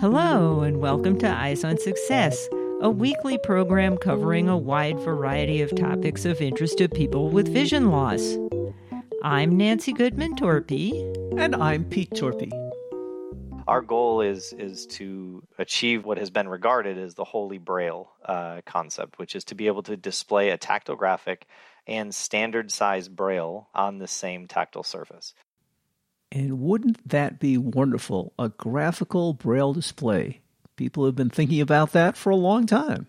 Hello, and welcome to Eyes on Success, a weekly program covering a wide variety of topics of interest to people with vision loss. I'm Nancy Goodman Torpy. And I'm Pete Torpy. Our goal is is to achieve what has been regarded as the holy braille uh, concept, which is to be able to display a tactile graphic and standard size braille on the same tactile surface. And wouldn't that be wonderful? A graphical braille display. People have been thinking about that for a long time.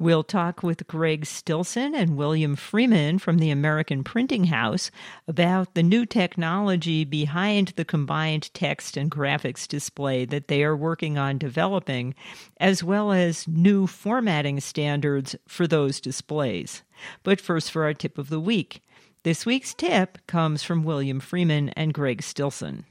We'll talk with Greg Stilson and William Freeman from the American Printing House about the new technology behind the combined text and graphics display that they are working on developing, as well as new formatting standards for those displays. But first, for our tip of the week. This week's tip comes from William Freeman and Greg Stilson.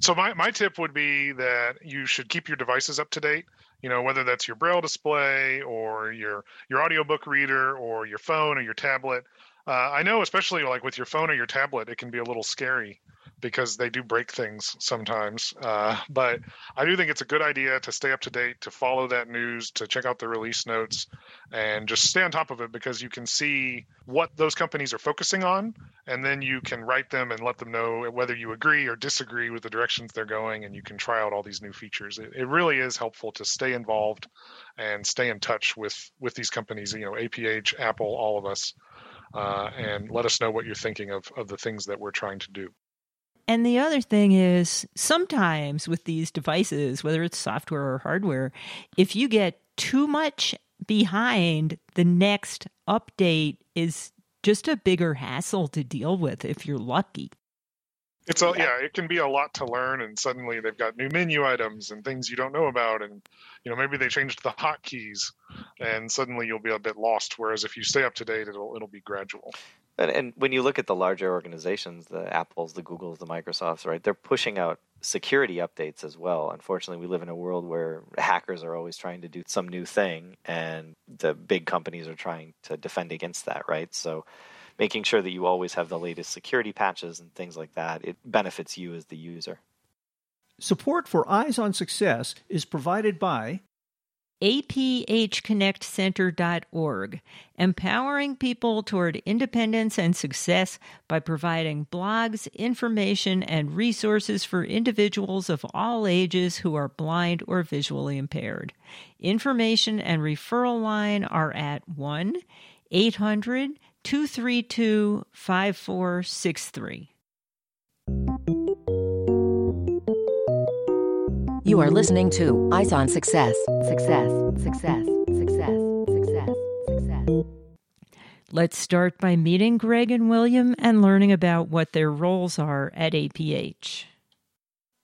So my, my tip would be that you should keep your devices up to date. You know, whether that's your braille display or your your audiobook reader or your phone or your tablet. Uh, I know, especially like with your phone or your tablet, it can be a little scary because they do break things sometimes. Uh, but I do think it's a good idea to stay up to date, to follow that news, to check out the release notes, and just stay on top of it because you can see what those companies are focusing on, and then you can write them and let them know whether you agree or disagree with the directions they're going, and you can try out all these new features. It, it really is helpful to stay involved and stay in touch with with these companies. You know, APH, Apple, all of us. Uh, and let us know what you're thinking of, of the things that we're trying to do. And the other thing is sometimes with these devices, whether it's software or hardware, if you get too much behind, the next update is just a bigger hassle to deal with if you're lucky. It's a yeah, it can be a lot to learn, and suddenly they've got new menu items and things you don't know about, and you know maybe they changed the hotkeys, and suddenly you'll be a bit lost. Whereas if you stay up to date, it'll it'll be gradual. And, and when you look at the larger organizations, the Apples, the Googles, the Microsofts, right, they're pushing out security updates as well. Unfortunately, we live in a world where hackers are always trying to do some new thing, and the big companies are trying to defend against that, right? So, making sure that you always have the latest security patches and things like that, it benefits you as the user. Support for Eyes on Success is provided by aphconnectcenter.org, empowering people toward independence and success by providing blogs, information, and resources for individuals of all ages who are blind or visually impaired. Information and referral line are at 1 800 232 5463. You are listening to Eyes on Success. Success, success, success, success, success. Let's start by meeting Greg and William and learning about what their roles are at APH.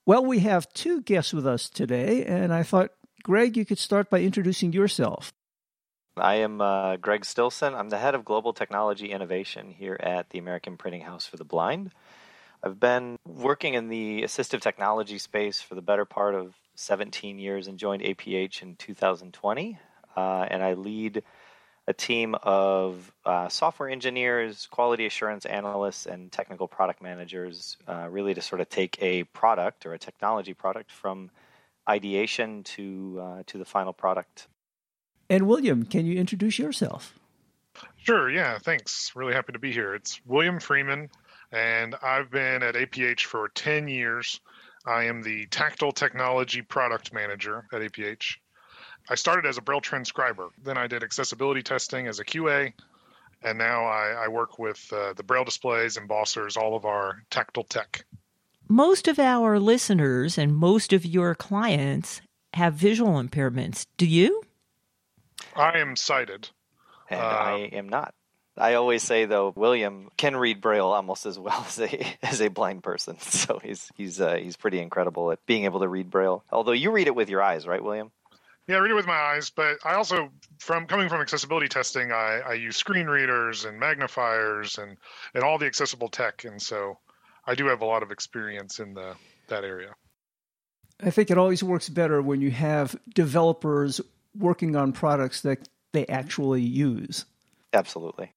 Well, we have two guests with us today, and I thought, Greg, you could start by introducing yourself. I am uh, Greg Stilson. I'm the head of global technology innovation here at the American Printing House for the Blind. I've been working in the assistive technology space for the better part of 17 years and joined APH in 2020. Uh, and I lead a team of uh, software engineers, quality assurance analysts, and technical product managers, uh, really to sort of take a product or a technology product from ideation to uh, to the final product. And William, can you introduce yourself? Sure. Yeah. Thanks. Really happy to be here. It's William Freeman and I've been at APH for 10 years. I am the tactile technology product manager at APH. I started as a Braille transcriber. Then I did accessibility testing as a QA. And now I, I work with uh, the Braille displays, embossers, all of our tactile tech. Most of our listeners and most of your clients have visual impairments. Do you? I am sighted. And uh, I am not. I always say though, William can read Braille almost as well as a as a blind person. So he's he's uh, he's pretty incredible at being able to read Braille. Although you read it with your eyes, right, William? Yeah, I read it with my eyes, but I also, from coming from accessibility testing, I, I use screen readers and magnifiers and and all the accessible tech, and so I do have a lot of experience in the that area. I think it always works better when you have developers working on products that they actually use. Absolutely.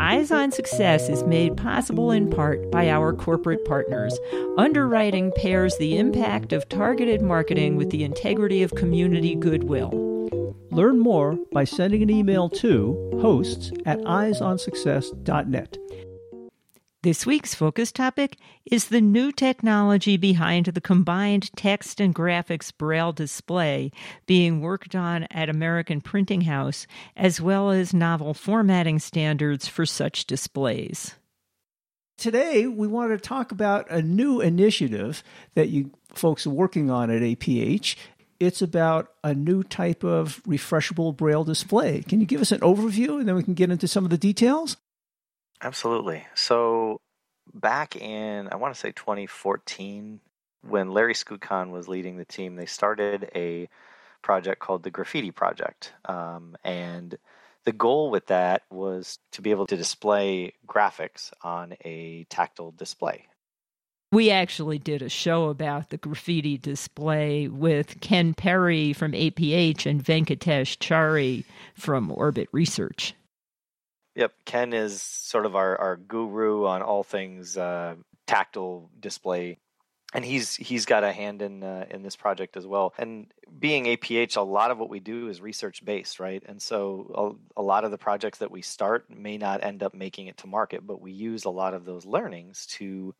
Eyes on Success is made possible in part by our corporate partners. Underwriting pairs the impact of targeted marketing with the integrity of community goodwill. Learn more by sending an email to hosts at eyesonsuccess.net. This week's focus topic is the new technology behind the combined text and graphics braille display being worked on at American Printing House, as well as novel formatting standards for such displays. Today, we want to talk about a new initiative that you folks are working on at APH. It's about a new type of refreshable braille display. Can you give us an overview and then we can get into some of the details? Absolutely. So back in I want to say 2014, when Larry Skutchan was leading the team, they started a project called the Graphiti Project, um, and the goal with that was to be able to display graphics on a tactile display. We actually did a show about the Graphiti display with Ken Perry from APH and Venkatesh Chari from Orbit Research. Yep, Ken is sort of our, our guru on all things uh, tactile display, and he's he's got a hand in uh, in this project as well. And being APH, a lot of what we do is research based, right? And so a, a lot of the projects that we start may not end up making it to market, but we use a lot of those learnings to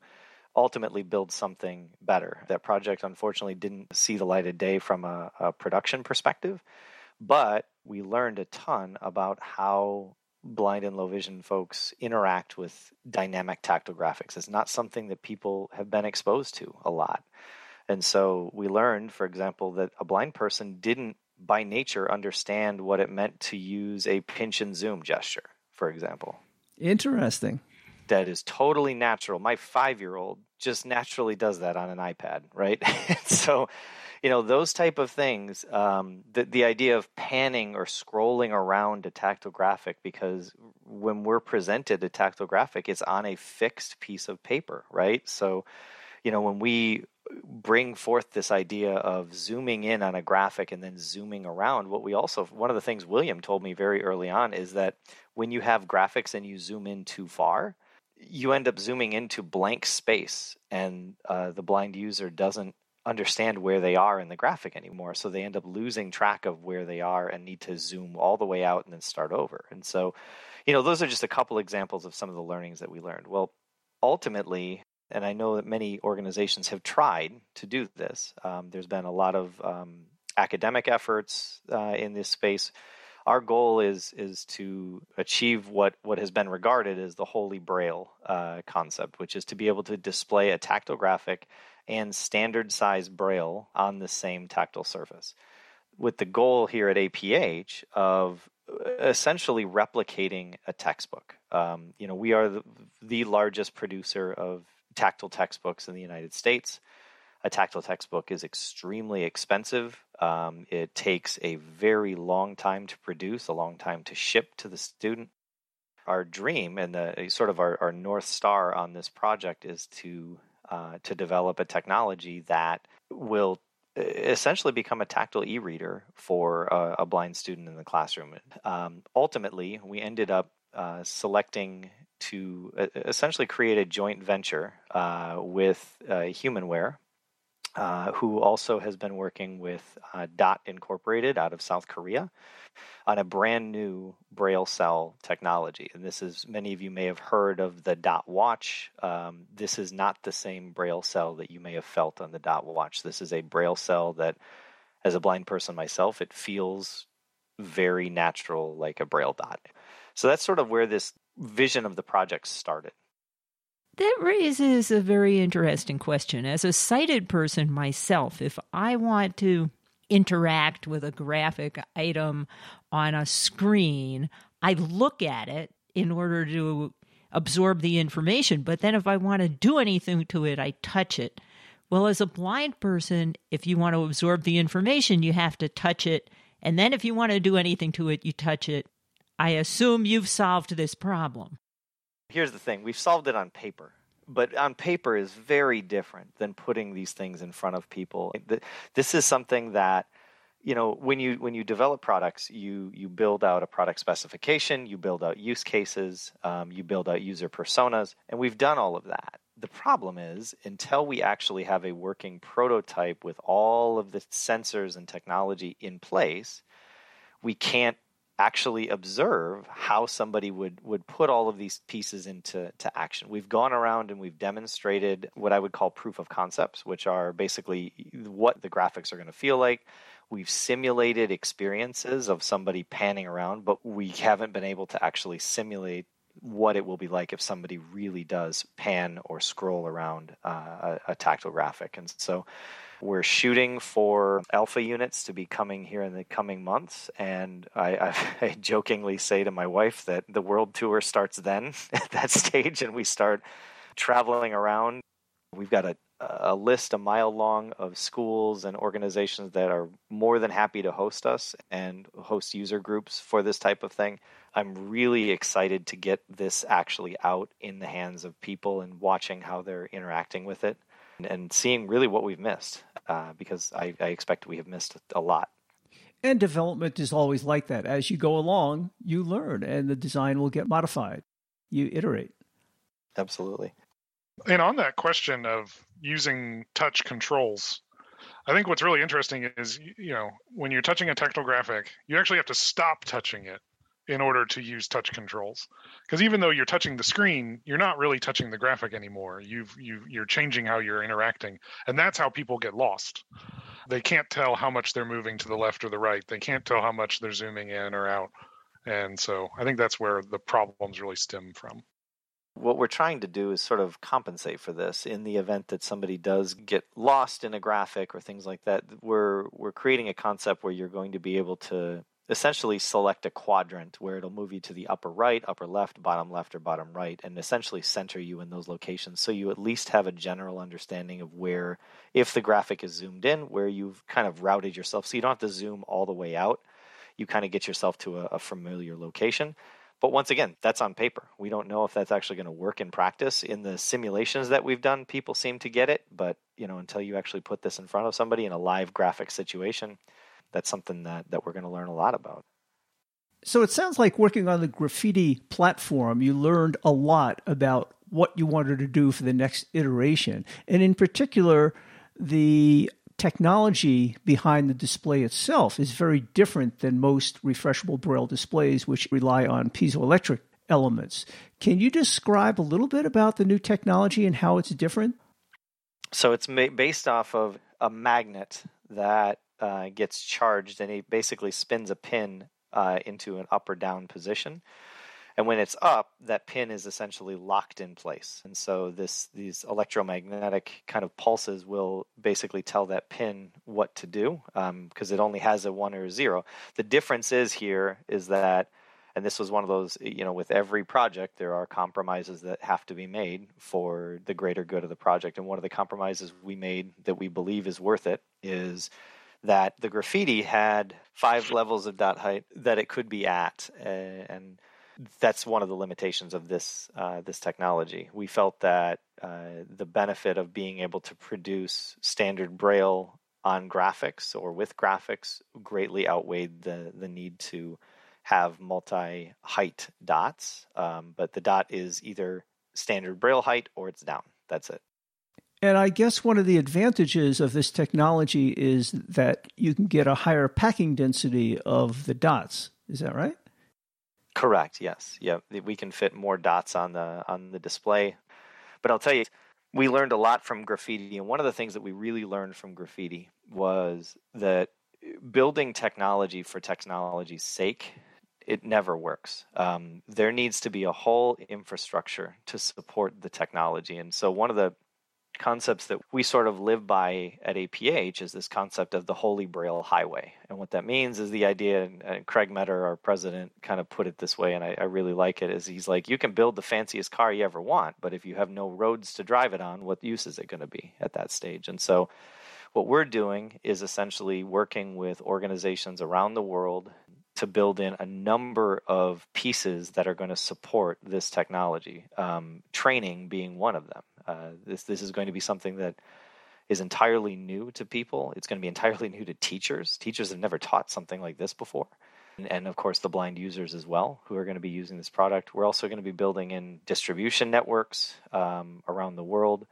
ultimately build something better. That project unfortunately didn't see the light of day from a, a production perspective, but we learned a ton about how blind and low vision folks interact with dynamic tactile graphics. It's not something that people have been exposed to a lot. And so we learned, for example, that a blind person didn't by nature understand what it meant to use a pinch and zoom gesture, for example. Interesting. That is totally natural. My five year old just naturally does that on an iPad, right? so you know those type of things um, the, the idea of panning or scrolling around a tactile graphic because when we're presented a tactile graphic it's on a fixed piece of paper right? So you know when we bring forth this idea of zooming in on a graphic and then zooming around what we also one of the things william told me very early on is that when you have graphics and you zoom in too far you end up zooming into blank space and uh, the blind user doesn't understand where they are in the graphic anymore. So they end up losing track of where they are and need to zoom all the way out and then start over. And so, you know, those are just a couple examples of some of the learnings that we learned. Well, ultimately, and I know that many organizations have tried to do this, um, there's been a lot of um, academic efforts uh, in this space. Our goal is is to achieve what what has been regarded as the holy braille uh, concept, which is to be able to display a tactile graphic and standard size braille on the same tactile surface with the goal here at APH of uh, essentially replicating a textbook. Um, you know, we are the, the, largest producer of tactile textbooks in the United States. A tactile textbook is extremely expensive. Um, it takes a very long time to produce, a long time to ship to the student. Our dream and the sort of our, our north star on this project is to uh, to develop a technology that will essentially become a tactile e-reader for a, a blind student in the classroom. Um, ultimately, we ended up uh, selecting to essentially create a joint venture uh, with uh, Humanware, uh, who also has been working with uh, Dot Incorporated out of South Korea on a brand new braille cell technology. And this is, many of you may have heard of the Dot Watch. Um, this is not the same braille cell that you may have felt on the Dot Watch. This is a braille cell that, as a blind person myself, it feels very natural like a braille dot. So that's sort of where this vision of the project started. That raises a very interesting question. As a sighted person myself, if I want to interact with a graphic item on a screen, I look at it in order to absorb the information. But then if I want to do anything to it, I touch it. Well, as a blind person, if you want to absorb the information, you have to touch it. And then if you want to do anything to it, you touch it. I assume you've solved this problem. Here's the thing we've solved it on paper but on paper is very different than putting these things in front of people. This is something that you know when you when you develop products you you build out a product specification you build out use cases um, you build out user personas and we've done all of that the problem is until we actually have a working prototype with all of the sensors and technology in place we can't actually observe how somebody would would put all of these pieces into to action. We've gone around and we've demonstrated what I would call proof of concepts, which are basically what the graphics are going to feel like. We've simulated experiences of somebody panning around, but we haven't been able to actually simulate what it will be like if somebody really does pan or scroll around uh, a, a tactile graphic. And so we're shooting for alpha units to be coming here in the coming months. And I, I, jokingly say to my wife that the world tour starts then at that stage and we start traveling around. We've got a, a list a mile long of schools and organizations that are more than happy to host us and host user groups for this type of thing. I'm really excited to get this actually out in the hands of people and watching how they're interacting with it and seeing really what we've missed uh, because I, I expect we have missed a lot. And development is always like that. As you go along, you learn and the design will get modified. You iterate. Absolutely. And on that question of using touch controls, I think what's really interesting is, you know, when you're touching a tactile graphic, you actually have to stop touching it in order to use touch controls. Because even though you're touching the screen you're not really touching the graphic anymore. You've you you're changing how you're interacting and that's how people get lost. They can't tell how much they're moving to the left or the right. They can't tell how much they're zooming in or out. And so i think that's where the problems really stem from. What we're trying to do is sort of compensate for this in the event that somebody does get lost in a graphic or things like that. We're we're creating a concept where you're going to be able to essentially select a quadrant where it'll move you to the upper right, upper left, bottom left, or bottom right, and essentially center you in those locations. So you at least have a general understanding of where, if the graphic is zoomed in, where you've kind of routed yourself. So you don't have to zoom all the way out. You kind of get yourself to a, a familiar location. But once again, that's on paper. We don't know if that's actually going to work in practice. In the simulations that we've done, people seem to get it, but you know, until you actually put this in front of somebody in a live graphic situation, that's something that, that we're going to learn a lot about. So it sounds like working on the Graphiti platform, you learned a lot about what you wanted to do for the next iteration. And in particular, the technology behind the display itself is very different than most refreshable braille displays, which rely on piezoelectric elements. Can you describe a little bit about the new technology and how it's different? So it's based off of a magnet that uh, gets charged and it basically spins a pin uh, into an up or down position. And when it's up, that pin is essentially locked in place. And so this these electromagnetic kind of pulses will basically tell that pin what to do because um, it only has a one or a zero. The difference is here is that, and this was one of those, you know, with every project, there are compromises that have to be made for the greater good of the project. And one of the compromises we made that we believe is worth it is that the Graphiti had five levels of dot height that it could be at, uh, and that's one of the limitations of this uh, this technology. We felt that uh, the benefit of being able to produce standard braille on graphics or with graphics greatly outweighed the the need to have multi height dots. Um, but the dot is either standard braille height or it's down. That's it. And I guess one of the advantages of this technology is that you can get a higher packing density of the dots. Is that right? Correct. Yes. Yeah. We can fit more dots on the on the display. But I'll tell you, we learned a lot from Graphiti, and one of the things that we really learned from Graphiti was that building technology for technology's sake it never works. Um, there needs to be a whole infrastructure to support the technology. And so, one of the concepts that we sort of live by at APH is this concept of the Holy Braille Highway. And what that means is the idea, and Craig Meador, our president, kind of put it this way, and I, I, really like it, is he's like, you can build the fanciest car you ever want, but if you have no roads to drive it on, what use is it going to be at that stage? And so what we're doing is essentially working with organizations around the world to build in a number of pieces that are going to support this technology, um, training being one of them. Uh, this this is going to be something that is entirely new to people. It's going to be entirely new to teachers. Teachers have never taught something like this before. And, and of course, the blind users as well, who are going to be using this product. We're also going to be building in distribution networks um, around the world,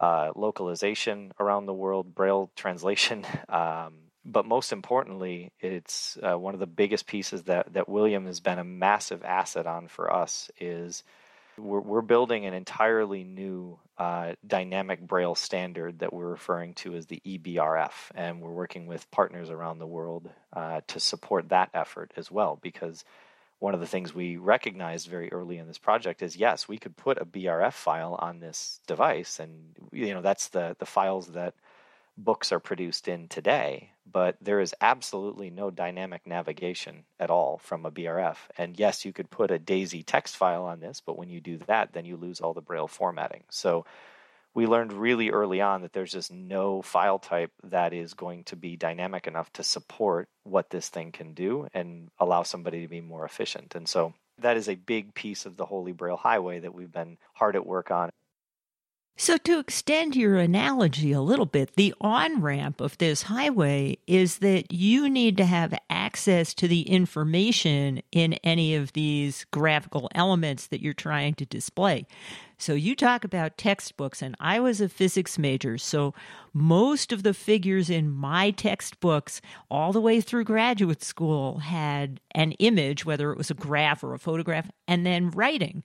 uh, localization around the world, Braille translation. Um, but most importantly, it's uh, one of the biggest pieces that, that William has been a massive asset on for us is we're, we're building an entirely new uh, dynamic braille standard that we're referring to as the EBRF, and we're working with partners around the world uh, to support that effort as well. Because one of the things we recognized very early in this project is yes, we could put a BRF file on this device, and you know that's the the files that books are produced in today, but there is absolutely no dynamic navigation at all from a BRF. And yes, you could put a DAISY text file on this, but when you do that, then you lose all the Braille formatting. So we learned really early on that there's just no file type that is going to be dynamic enough to support what this thing can do and allow somebody to be more efficient. And so that is a big piece of the Holy Braille Highway that we've been hard at work on. So, to extend your analogy a little bit, the on ramp of this highway is that you need to have access to the information in any of these graphical elements that you're trying to display. So, you talk about textbooks, and I was a physics major. So, most of the figures in my textbooks, all the way through graduate school, had an image, whether it was a graph or a photograph, and then writing.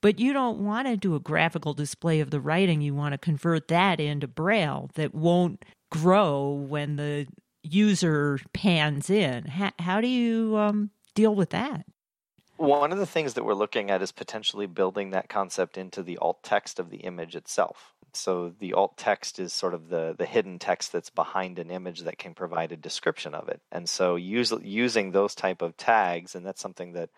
But you don't want to do a graphical display of the writing. You want to convert that into Braille that won't grow when the user pans in. How, how do you um, deal with that? One of the things that we're looking at is potentially building that concept into the alt text of the image itself. So the alt text is sort of the the hidden text that's behind an image that can provide a description of it. And so use, using those type of tags, and that's something that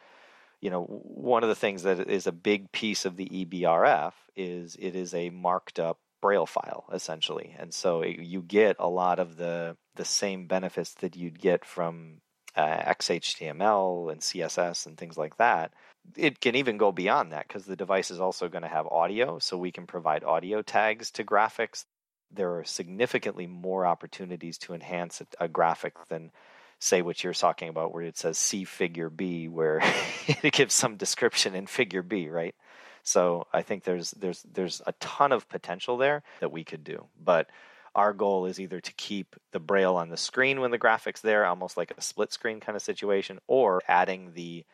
you know, one of the things that is a big piece of the EBRF is it is a marked up Braille file essentially, and so it, you get a lot of the the same benefits that you'd get from uh, XHTML and CSS and things like that. It can even go beyond that because the device is also going to have audio, so we can provide audio tags to graphics. There are significantly more opportunities to enhance a, a graphic than say what you're talking about, where it says see figure B, where it gives some description in figure B, right? So I think there's there's there's a ton of potential there that we could do, but our goal is either to keep the braille on the screen when the graphics there, almost like a split screen kind of situation, or adding the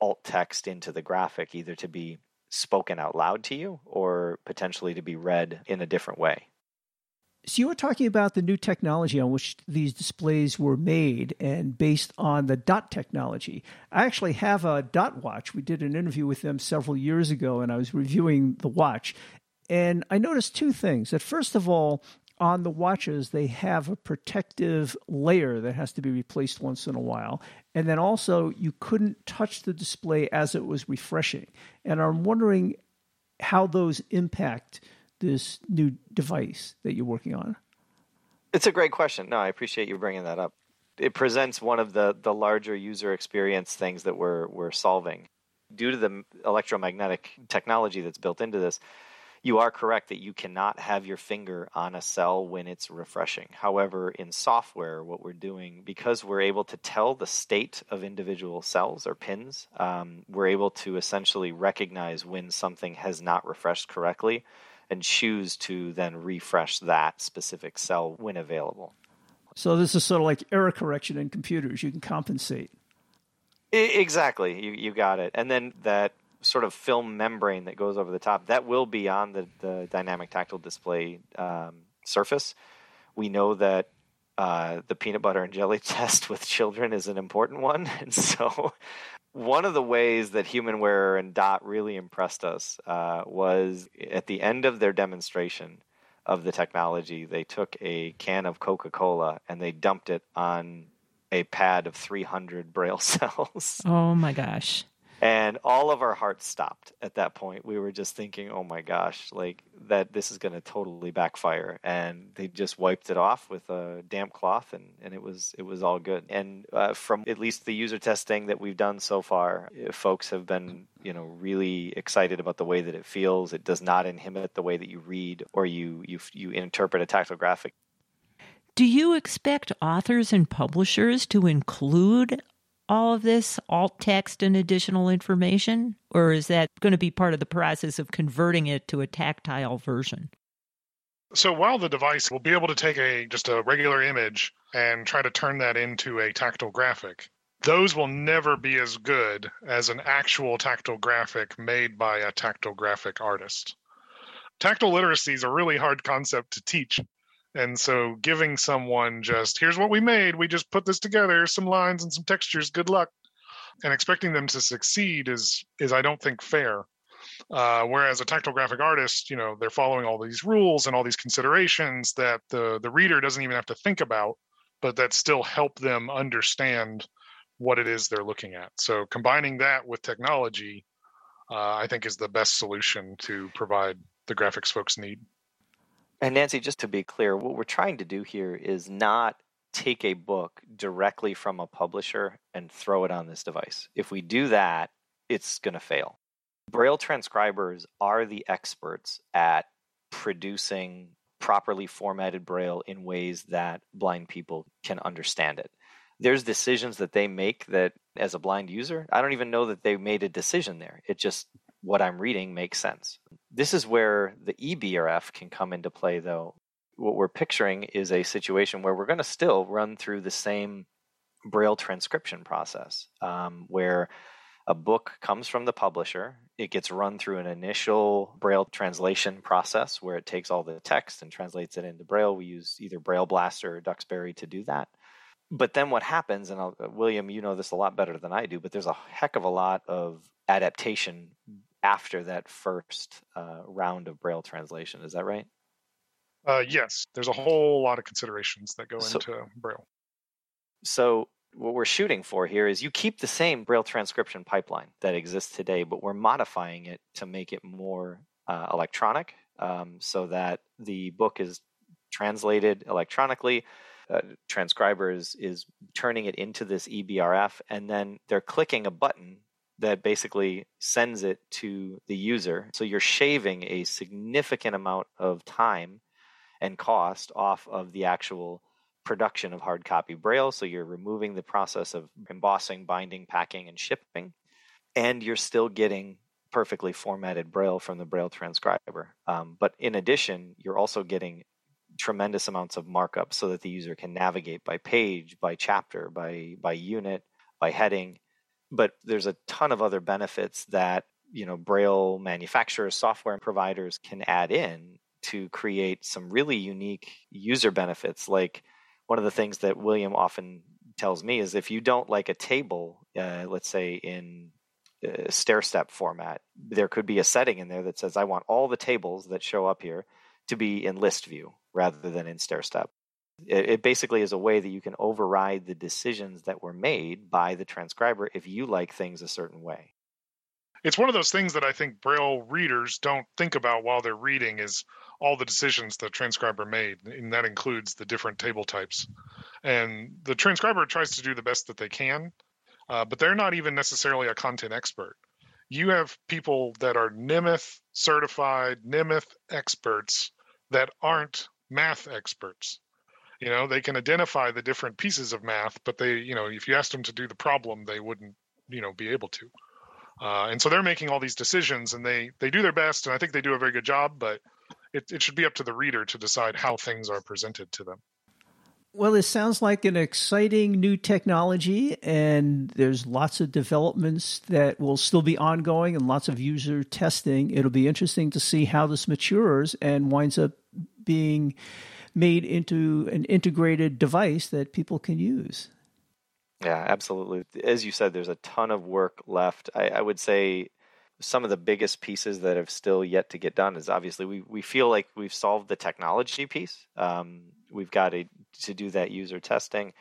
alt text into the graphic, either to be spoken out loud to you or potentially to be read in a different way. So you were talking about the new technology on which these displays were made and based on the dot technology. I actually have a dot watch. We did an interview with them several years ago and I was reviewing the watch. And I noticed two things. That first of all, on the watches, they have a protective layer that has to be replaced once in a while. And then also, you couldn't touch the display as it was refreshing. And I'm wondering how those impact this new device that you're working on? It's a great question. No, I appreciate you bringing that up. It presents one of the, the larger user experience things that we're, we're solving. Due to the electromagnetic technology that's built into this, you are correct that you cannot have your finger on a cell when it's refreshing. However, in software, what we're doing, because we're able to tell the state of individual cells or pins, um, we're able to essentially recognize when something has not refreshed correctly and choose to then refresh that specific cell when available. So this is sort of like error correction in computers. You can compensate. exactly, you you got it. And then that sort of film membrane that goes over the top that will be on the the dynamic tactile display um, surface. We know that uh, the peanut butter and jelly test with children is an important one, and so one of the ways that HumanWare and Dot really impressed us uh, was at the end of their demonstration of the technology, they took a can of Coca Cola and they dumped it on a pad of 300 braille cells. Oh my gosh. And all of our hearts stopped at that point. We were just thinking, "Oh my gosh, like that this is going to totally backfire." And they just wiped it off with a damp cloth and and it was it was all good. And uh, from at least the user testing that we've done so far, uh, folks have been, you know, really excited about the way that it feels. It does not inhibit the way that you read or you you you interpret a tactile graphic. Do you expect authors and publishers to include all of this alt text and additional information? Or is that going to be part of the process of converting it to a tactile version? So while the device will be able to take a just a regular image and try to turn that into a tactile graphic, those will never be as good as an actual tactile graphic made by a tactile graphic artist. Tactile literacy is a really hard concept to teach and so giving someone just, here's what we made, we just put this together, some lines and some textures, good luck. And expecting them to succeed is is I don't think fair. Uh, whereas a tactile graphic artist, you know, they're following all these rules and all these considerations that the the reader doesn't even have to think about, but that still help them understand what it is they're looking at. So combining that with technology, uh, I think, is the best solution to provide the graphics folks need. And Nancy, just to be clear, what we're trying to do here is not take a book directly from a publisher and throw it on this device. If we do that, it's going to fail. Braille transcribers are the experts at producing properly formatted Braille in ways that blind people can understand it. There's decisions that they make that, as a blind user, I don't even know that they made a decision there. It just what I'm reading makes sense. This is where the eBRF can come into play, though. What we're picturing is a situation where we're going to still run through the same Braille transcription process, um, where a book comes from the publisher. It gets run through an initial Braille translation process where it takes all the text and translates it into Braille. We use either Braille Blaster or Duxbury to do that. But then what happens, and I'll, William, you know this a lot better than I do, but there's a heck of a lot of adaptation after that first uh, round of Braille translation. Is that right? Uh, yes, there's a whole lot of considerations that go so, into Braille. So, what we're shooting for here is you keep the same Braille transcription pipeline that exists today, but we're modifying it to make it more uh, electronic um, so that the book is translated electronically. Uh, transcriber is, is turning it into this eBRF, and then they're clicking a button that basically sends it to the user. So you're shaving a significant amount of time and cost off of the actual production of hard copy braille. So you're removing the process of embossing, binding, packing, and shipping. And you're still getting perfectly formatted braille from the braille transcriber. Um, but in addition, you're also getting tremendous amounts of markup so that the user can navigate by page, by chapter, by by unit, by heading, but there's a ton of other benefits that you know braille manufacturers software providers can add in to create some really unique user benefits. Like one of the things that william often tells me is if you don't like a table uh, let's say in uh, stair step format there could be a setting in there that says i want all the tables that show up here to be in list view rather than in stair step it, it basically is a way that you can override the decisions that were made by the transcriber if you like things a certain way. It's one of those things that I think Braille readers don't think about while they're reading is all the decisions the transcriber made, and that includes the different table types. And the transcriber tries to do the best that they can, uh, but they're not even necessarily a content expert. You have people that are Nemeth certified, Nemeth experts that aren't math experts you know they can identify the different pieces of math but they you know if you asked them to do the problem they wouldn't you know be able to uh, and so they're making all these decisions and they they do their best and i think they do a very good job but it, it should be up to the reader to decide how things are presented to them well, it sounds like an exciting new technology, and there's lots of developments that will still be ongoing and lots of user testing. It'll be interesting to see how this matures and winds up being made into an integrated device that people can use. Yeah, absolutely. As you said, there's a ton of work left. I, I, would say some of the biggest pieces that have still yet to get done is obviously we, we feel like we've solved the technology piece. Um, we've got to, to do that user testing.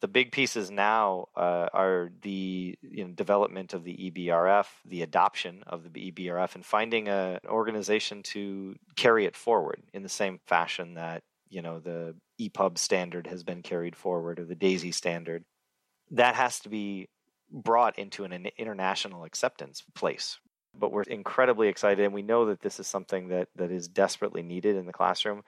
The big pieces now uh, are the you know, development of the EBRF, the adoption of the EBRF, and finding a, an organization to carry it forward in the same fashion that you know the EPUB standard has been carried forward or the DAISY standard. That has to be brought into an international acceptance place. But we're incredibly excited, and we know that this is something that, that is desperately needed in the classroom.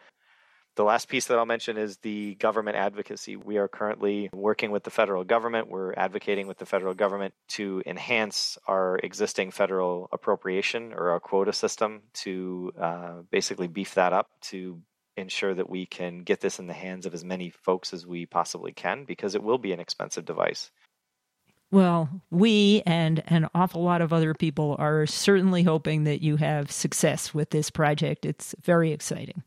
The last piece that I'll mention is the government advocacy. We are currently working with the federal government. We're advocating with the federal government to enhance our existing federal appropriation or our quota system to uh, basically beef that up to ensure that we can get this in the hands of as many folks as we possibly can because it will be an expensive device. Well, we and an awful lot of other people are certainly hoping that you have success with this project. It's very exciting.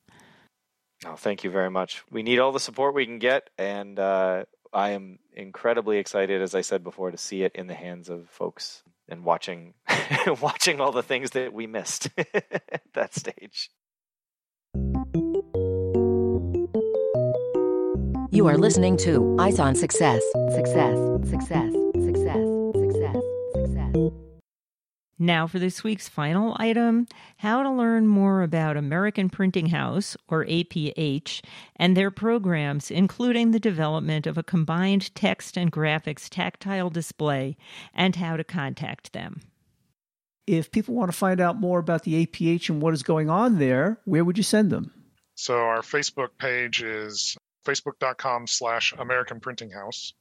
Oh, thank you very much. We need all the support we can get, and uh, I am incredibly excited, as I said before, to see it in the hands of folks and watching watching all the things that we missed at that stage. You are listening to Eyes on Success. Success, success, success, success, success. Now for this week's final item how to learn more about American Printing House, or APH, and their programs, including the development of a combined text and graphics tactile display, and how to contact them. If people want to find out more about the APH and what is going on there, where would you send them? So our Facebook page is facebook.com slash American Printing House.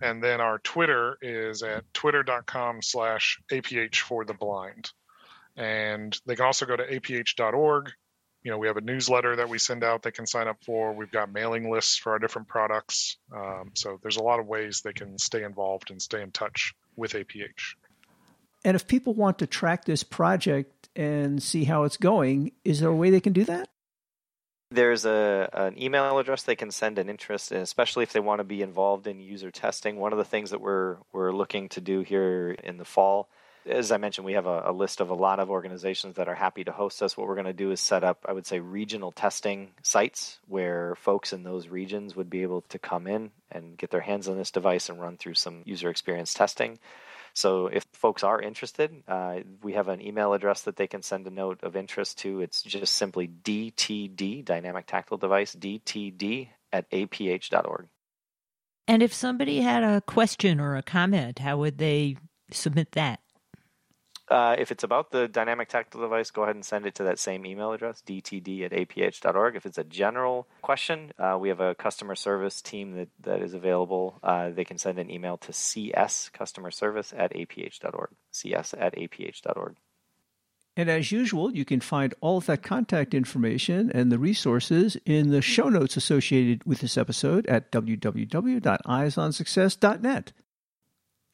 And then our Twitter is at twitter.com slash APH for the blind. And they can also go to aph.org. You know, we have a newsletter that we send out they can sign up for. We've got mailing lists for our different products. Um, so there's a lot of ways they can stay involved and stay in touch with APH. And if people want to track this project and see how it's going, is there a way they can do that? There's a an email address they can send an interest, and especially if they want to be involved in user testing. One of the things that we're we're looking to do here in the fall, as I mentioned, we have a, a list of a lot of organizations that are happy to host us. What we're going to do is set up, I would say, regional testing sites where folks in those regions would be able to come in and get their hands on this device and run through some user experience testing. So if folks are interested, uh, we have an email address that they can send a note of interest to. It's just simply DTD, Dynamic Tactile Device, DTD at aph.org. And if somebody had a question or a comment, how would they submit that? Uh, if it's about the dynamic tactile device, go ahead and send it to that same email address, dtd at aph.org. If it's a general question, uh, we have a customer service team that, that is available. Uh, they can send an email to cs customer service at aph.org, cs at aph.org. And as usual, you can find all of that contact information and the resources in the show notes associated with this episode at www.eyesonsuccess.net.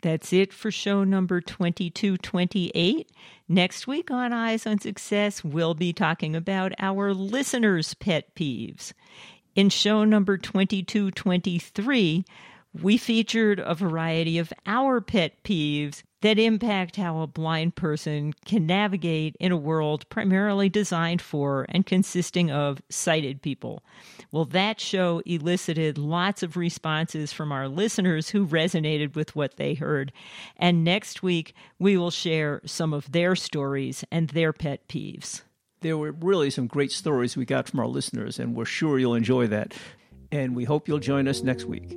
That's it for show number 2228. Next week on Eyes on Success, we'll be talking about our listeners' pet peeves. In show number 2223, we featured a variety of our pet peeves that impact how a blind person can navigate in a world primarily designed for and consisting of sighted people. Well, that show elicited lots of responses from our listeners who resonated with what they heard. And next week, we will share some of their stories and their pet peeves. There were really some great stories we got from our listeners, and we're sure you'll enjoy that. And we hope you'll join us next week.